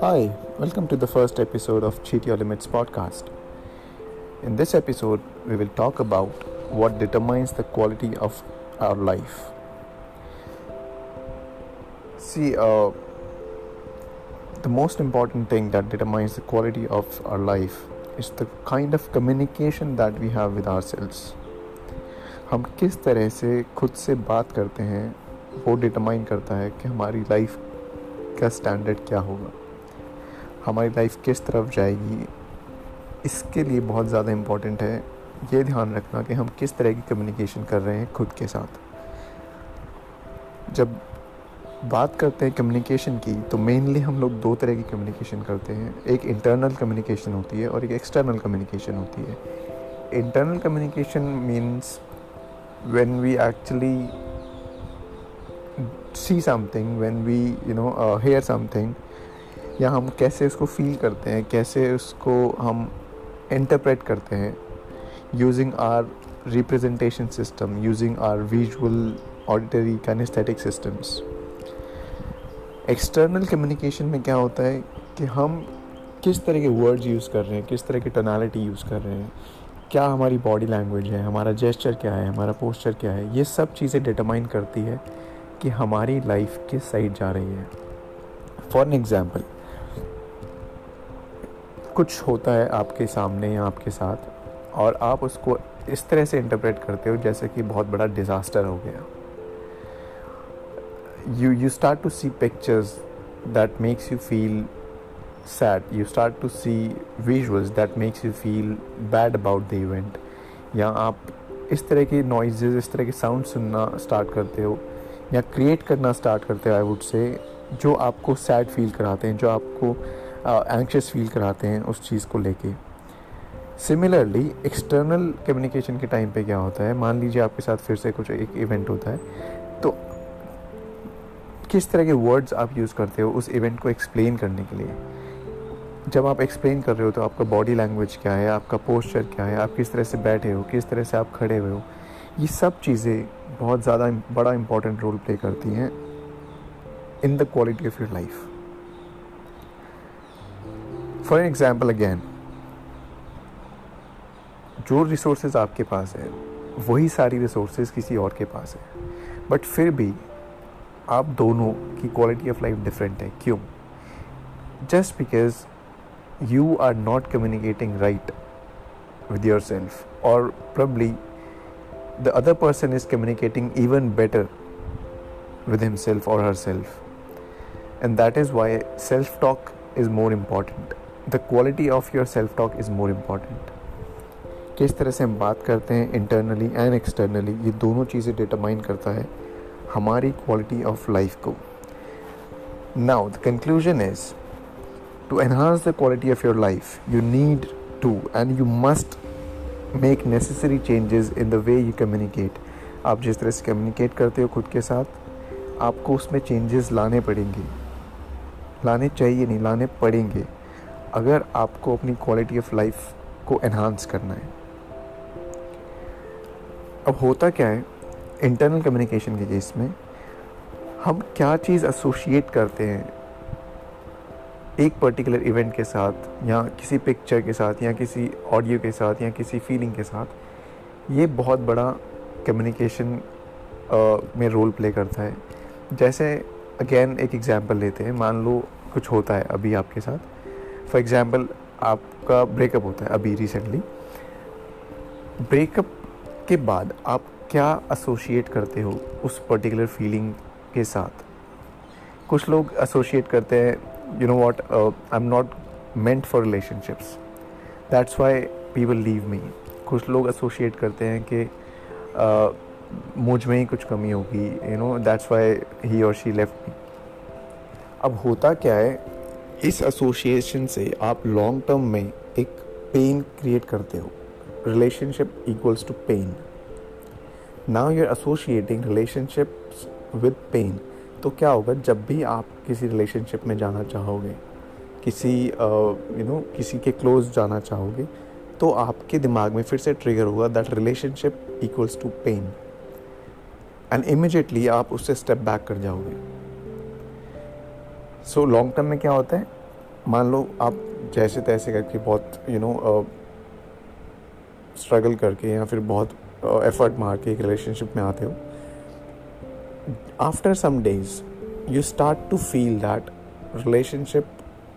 Hi, welcome to the first episode of Cheat Your Limits podcast. In this episode, we will talk about what determines the quality of our life. See, uh, the most important thing that determines the quality of our life is the kind of communication that we have with ourselves. हम किस तरह से खुद से बात करते हैं वो डिटरमाइन करता है कि हमारी लाइफ का स्टैंडर्ड क्या होगा। हमारी लाइफ किस तरफ़ जाएगी, इसके लिए बहुत ज़्यादा इंपॉर्टेंट है। ये ध्यान रखना कि हम किस तरह की कम्युनिकेशन कर रहे हैं खुद के साथ। जब बात करते हैं कम्युनिकेशन की तो मेनली हम लोग दो तरह की कम्युनिकेशन करते हैं। एक इंटरनल कम्युनिकेशन होती है और एक एक्सटर्नल कम्युनिकेशन होती है। Internal communication means when we actually see something when we you know hear something या हम कैसे उसको फील करते हैं, कैसे उसको हम इंटरप्रेट करते हैं using our representation system using our visual auditory kinaesthetic systems external communication में क्या होता है कि हम किस तरह के वर्ड्स यूज़ कर रहे हैं, किस तरह की टोनालिटी यूज़ कर रहे हैं, क्या हमारी बॉडी लैंग्वेज है, हमारा जेस्चर क्या है, हमारा पोस्चर क्या है, ये सब चीज़ें डिटरमाइन करती है। कि हमारी लाइफ किस साइड जा रही है। फॉर एग्ज़ाम्पल कुछ होता है आपके सामने या आपके साथ, और आप उसको इस तरह से इंटरप्रेट करते हो जैसे कि बहुत बड़ा डिज़ास्टर हो गया। You you start to see pictures that makes you feel sad. You start to see visuals that makes you feel bad about the event. या आप इस तरह के नॉइजेज इस तरह के साउंड सुनना स्टार्ट करते हो या क्रिएट करना स्टार्ट करते हो आई वुड से जो आपको सैड फील कराते हैं, जो आपको एंक्शस फील कराते हैं उस चीज़ को लेके। सिमिलरली एक्सटर्नल कम्युनिकेशन के टाइम पे क्या होता है? मान लीजिए आपके साथ फिर से कुछ एक इवेंट होता है तो किस तरह के वर्ड्स आप यूज़ करते हो उस इवेंट को एक्सप्लेन करने के लिए? जब आप एक्सप्लेन कर रहे हो तो आपका बॉडी लैंग्वेज क्या है? आपका पोस्चर क्या है? आप किस तरह से बैठे हो? किस तरह से आप खड़े हुए हो? ये सब चीज़ें बहुत ज़्यादा बड़ा इंपॉर्टेंट रोल प्ले करती हैं in the quality of your life for example again जो रिसोर्सेज आपके पास है, वही सारी रिसोर्सेज किसी और के पास है। बट फिर भी आप दोनों की क्वालिटी ऑफ़ लाइफ डिफरेंट है। क्यों? Just because you are not communicating right with yourself और probably the other person is communicating even better with himself or herself. And that is why self talk is more important. The quality of your self talk is more important. किस तरह से हम बात करते हैं internally and externally ये दोनों चीज़ें डिटरमाइन करता है हमारी क्वालिटी ऑफ़ लाइफ को now the conclusion is to enhance the quality of your life you need to and you must make necessary changes in the way you communicate आप जिस तरह से कम्युनिकेट करते हो खुद के साथ, आपको उसमें चेंजेस लाने पड़ेंगे। लाने चाहिए नहीं, लाने पड़ेंगे। अगर आपको अपनी क्वालिटी ऑफ़ लाइफ को एनहांस करना है। अब होता क्या है? इंटरनल कम्युनिकेशन के केस में हम क्या चीज़ एसोशिएट करते हैं? एक पर्टिकुलर इवेंट के साथ, या किसी पिक्चर के साथ, या किसी ऑडियो के साथ, या किसी फीलिंग के साथ, ये बहुत बड़ा कम्युनिकेशन में रोल प्ले करता है। जैसे अगेन एक एग्जांपल लेते हैं। मान लो, कुछ होता है अभी आपके साथ। फॉर एग्जांपल आपका ब्रेकअप होता है अभी रिसेंटली ब्रेकअप के बाद आप क्या एसोशिएट करते हो उस पर्टिकुलर फीलिंग के साथ? कुछ लोग एसोशिएट करते हैं you know what I am not meant for relationships that's why people leave me कुछ लोग एसोशिएट करते हैं कि uh, मुझमें ही कुछ कमी होगी you know that's why he or she left मी अब होता क्या है इस एसोसिएशन से आप लॉन्ग टर्म में एक पेन क्रिएट करते हो. Relationship equals to pain now you are associating relationship with pain तो क्या होगा जब भी आप किसी रिलेशनशिप में जाना चाहोगे किसी यू नो you know, किसी के क्लोज जाना चाहोगे तो आपके दिमाग में फिर से ट्रिगर होगा that relationship equals to pain and immediately आप उससे स्टेप बैक कर जाओगे. सो लॉन्ग टर्म में क्या होता है? मान लो आप जैसे तैसे करके बहुत यू नो स्ट्रगल करके या फिर बहुत एफर्ट uh, मार के एक रिलेशनशिप में आते हो after some days you start to feel that relationship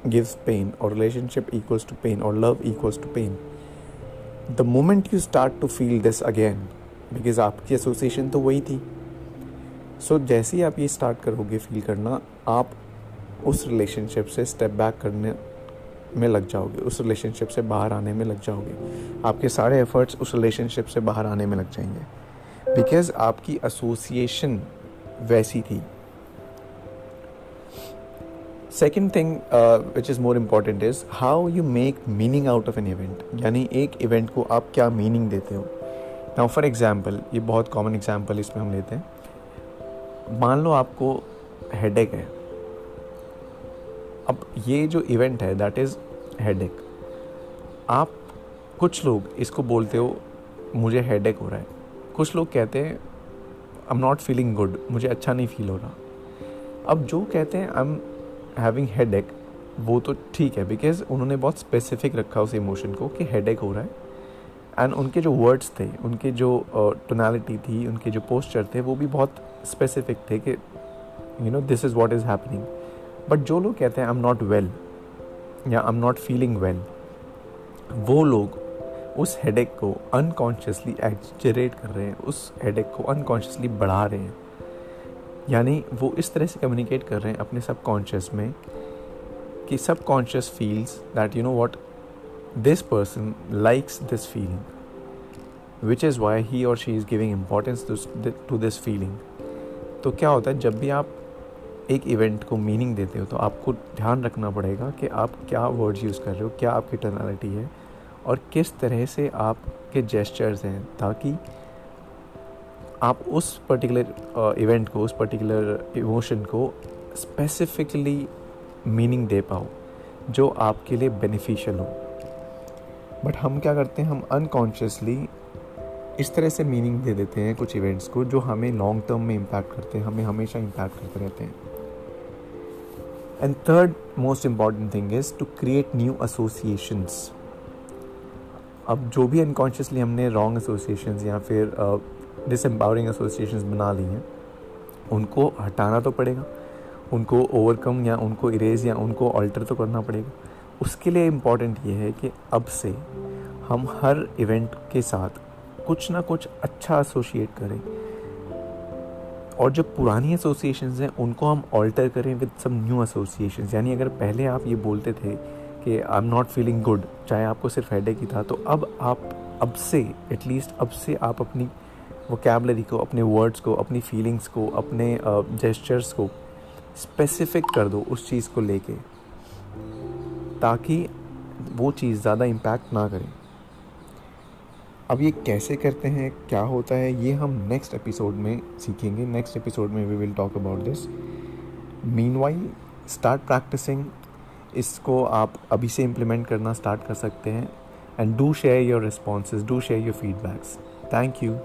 gives pain or relationship equals to pain or love equals to pain. The moment you start to feel this again because आपकी association तो वही थी। सो so, जैसे ही आप ये start करोगे feel करना आप उस रिलेशनशिप से स्टेप बैक करने में लग जाओगे उस रिलेशनशिप से बाहर आने में लग जाओगे। आपके सारे एफर्ट्स उस रिलेशनशिप से बाहर आने में लग जाएँगे। बिकॉज़ आपकी एसोसिएशन वैसी थी। Second thing which is more important is how you make meaning out of an event यानी एक इवेंट को आप क्या मीनिंग देते हो। नाउ फॉर एग्ज़ाम्पल ये बहुत कॉमन एग्ज़ाम्पल इसमें हम लेते हैं। मान लो आपको हेड है। अब ये जो इवेंट है दैट इज़ हेड आप कुछ लोग इसको बोलते हो, मुझे हेड हो रहा है। कुछ लोग कहते हैं I am not feeling good मुझे अच्छा नहीं फील हो रहा। अब जो कहते हैं आई एम हैविंग हेड एक वो तो ठीक है बिकॉज़ उन्होंने बहुत स्पेसिफिक रखा उस इमोशन को कि हेड एक हो रहा है। एंड उनके जो वर्ड्स थे उनके जो टोनालिटी uh, थी उनके जो पोस्चर थे वो भी बहुत स्पेसिफिक थे कि you know this is what is happening but जो लोग कहते हैं आई एम नॉट वेल या I am not feeling well वो लोग उस हेडेक को अनकॉन्शियसली एक्जरेट कर रहे हैं, उस हेडेक को अनकॉन्शियसली बढ़ा रहे हैं। यानी वो इस तरह से कम्युनिकेट कर रहे हैं अपने सब कॉन्शियस में कि subconscious feels that you know what this person likes this feeling which is why he or she is giving importance to this feeling तो क्या होता है, जब भी आप एक इवेंट को मीनिंग देते हो तो आपको ध्यान रखना पड़ेगा कि आप क्या वर्ड्स यूज़ कर रहे हो, क्या आपकी टर्नैलिटी है और किस तरह से आपके जेस्चर्स हैं ताकि आप उस पर्टिकुलर इवेंट को, उस पर्टिकुलर इमोशन को स्पेसिफिकली मीनिंग दे पाओ, जो आपके लिए बेनिफिशियल हो। बट हम क्या करते हैं, हम अनकॉन्शियसली इस तरह से मीनिंग दे देते हैं कुछ इवेंट्स को, जो हमें लॉन्ग टर्म में इम्पैक्ट करते हैं, हमें हमेशा इम्पैक्ट करते रहते हैं। And third most important thing is to create new associations अब जो भी अनकॉन्शियसली हमने रॉन्ग एसोसिएशन या फिर डिसम्पावरिंग एसोसिएशन बना ली हैं, उनको हटाना तो पड़ेगा, उनको ओवरकम या उनको इरेज या उनको ऑल्टर तो करना पड़ेगा। उसके लिए इंपॉर्टेंट ये है कि अब से हम हर इवेंट के साथ कुछ ना कुछ अच्छा एसोसिएट करें। और जो पुरानी एसोसिएशन हैं, उनको हम ऑल्टर करें विद सम न्यू एसोसिएशन यानी अगर पहले आप ये बोलते थे कि I am not feeling good चाहे आपको सिर्फ़ हेड ही था तो अब आप, अब से एटलीस्ट अब से आप अपनी वोकेबलरी को, अपने वर्ड्स को, अपनी फीलिंग्स को, अपने जेस्चर्स को स्पेसिफिक कर दो उस चीज़ को लेके, ताकि वो चीज़ ज़्यादा इम्पैक्ट ना करे। अब ये कैसे करते हैं, क्या होता है, ये हम नेक्स्ट एपिसोड में सीखेंगे। नेक्स्ट एपिसोड में we will talk about this mean why start practising इसको आप अभी से इम्प्लीमेंट करना स्टार्ट कर सकते हैं. And do share your response do share your feedbacks thank you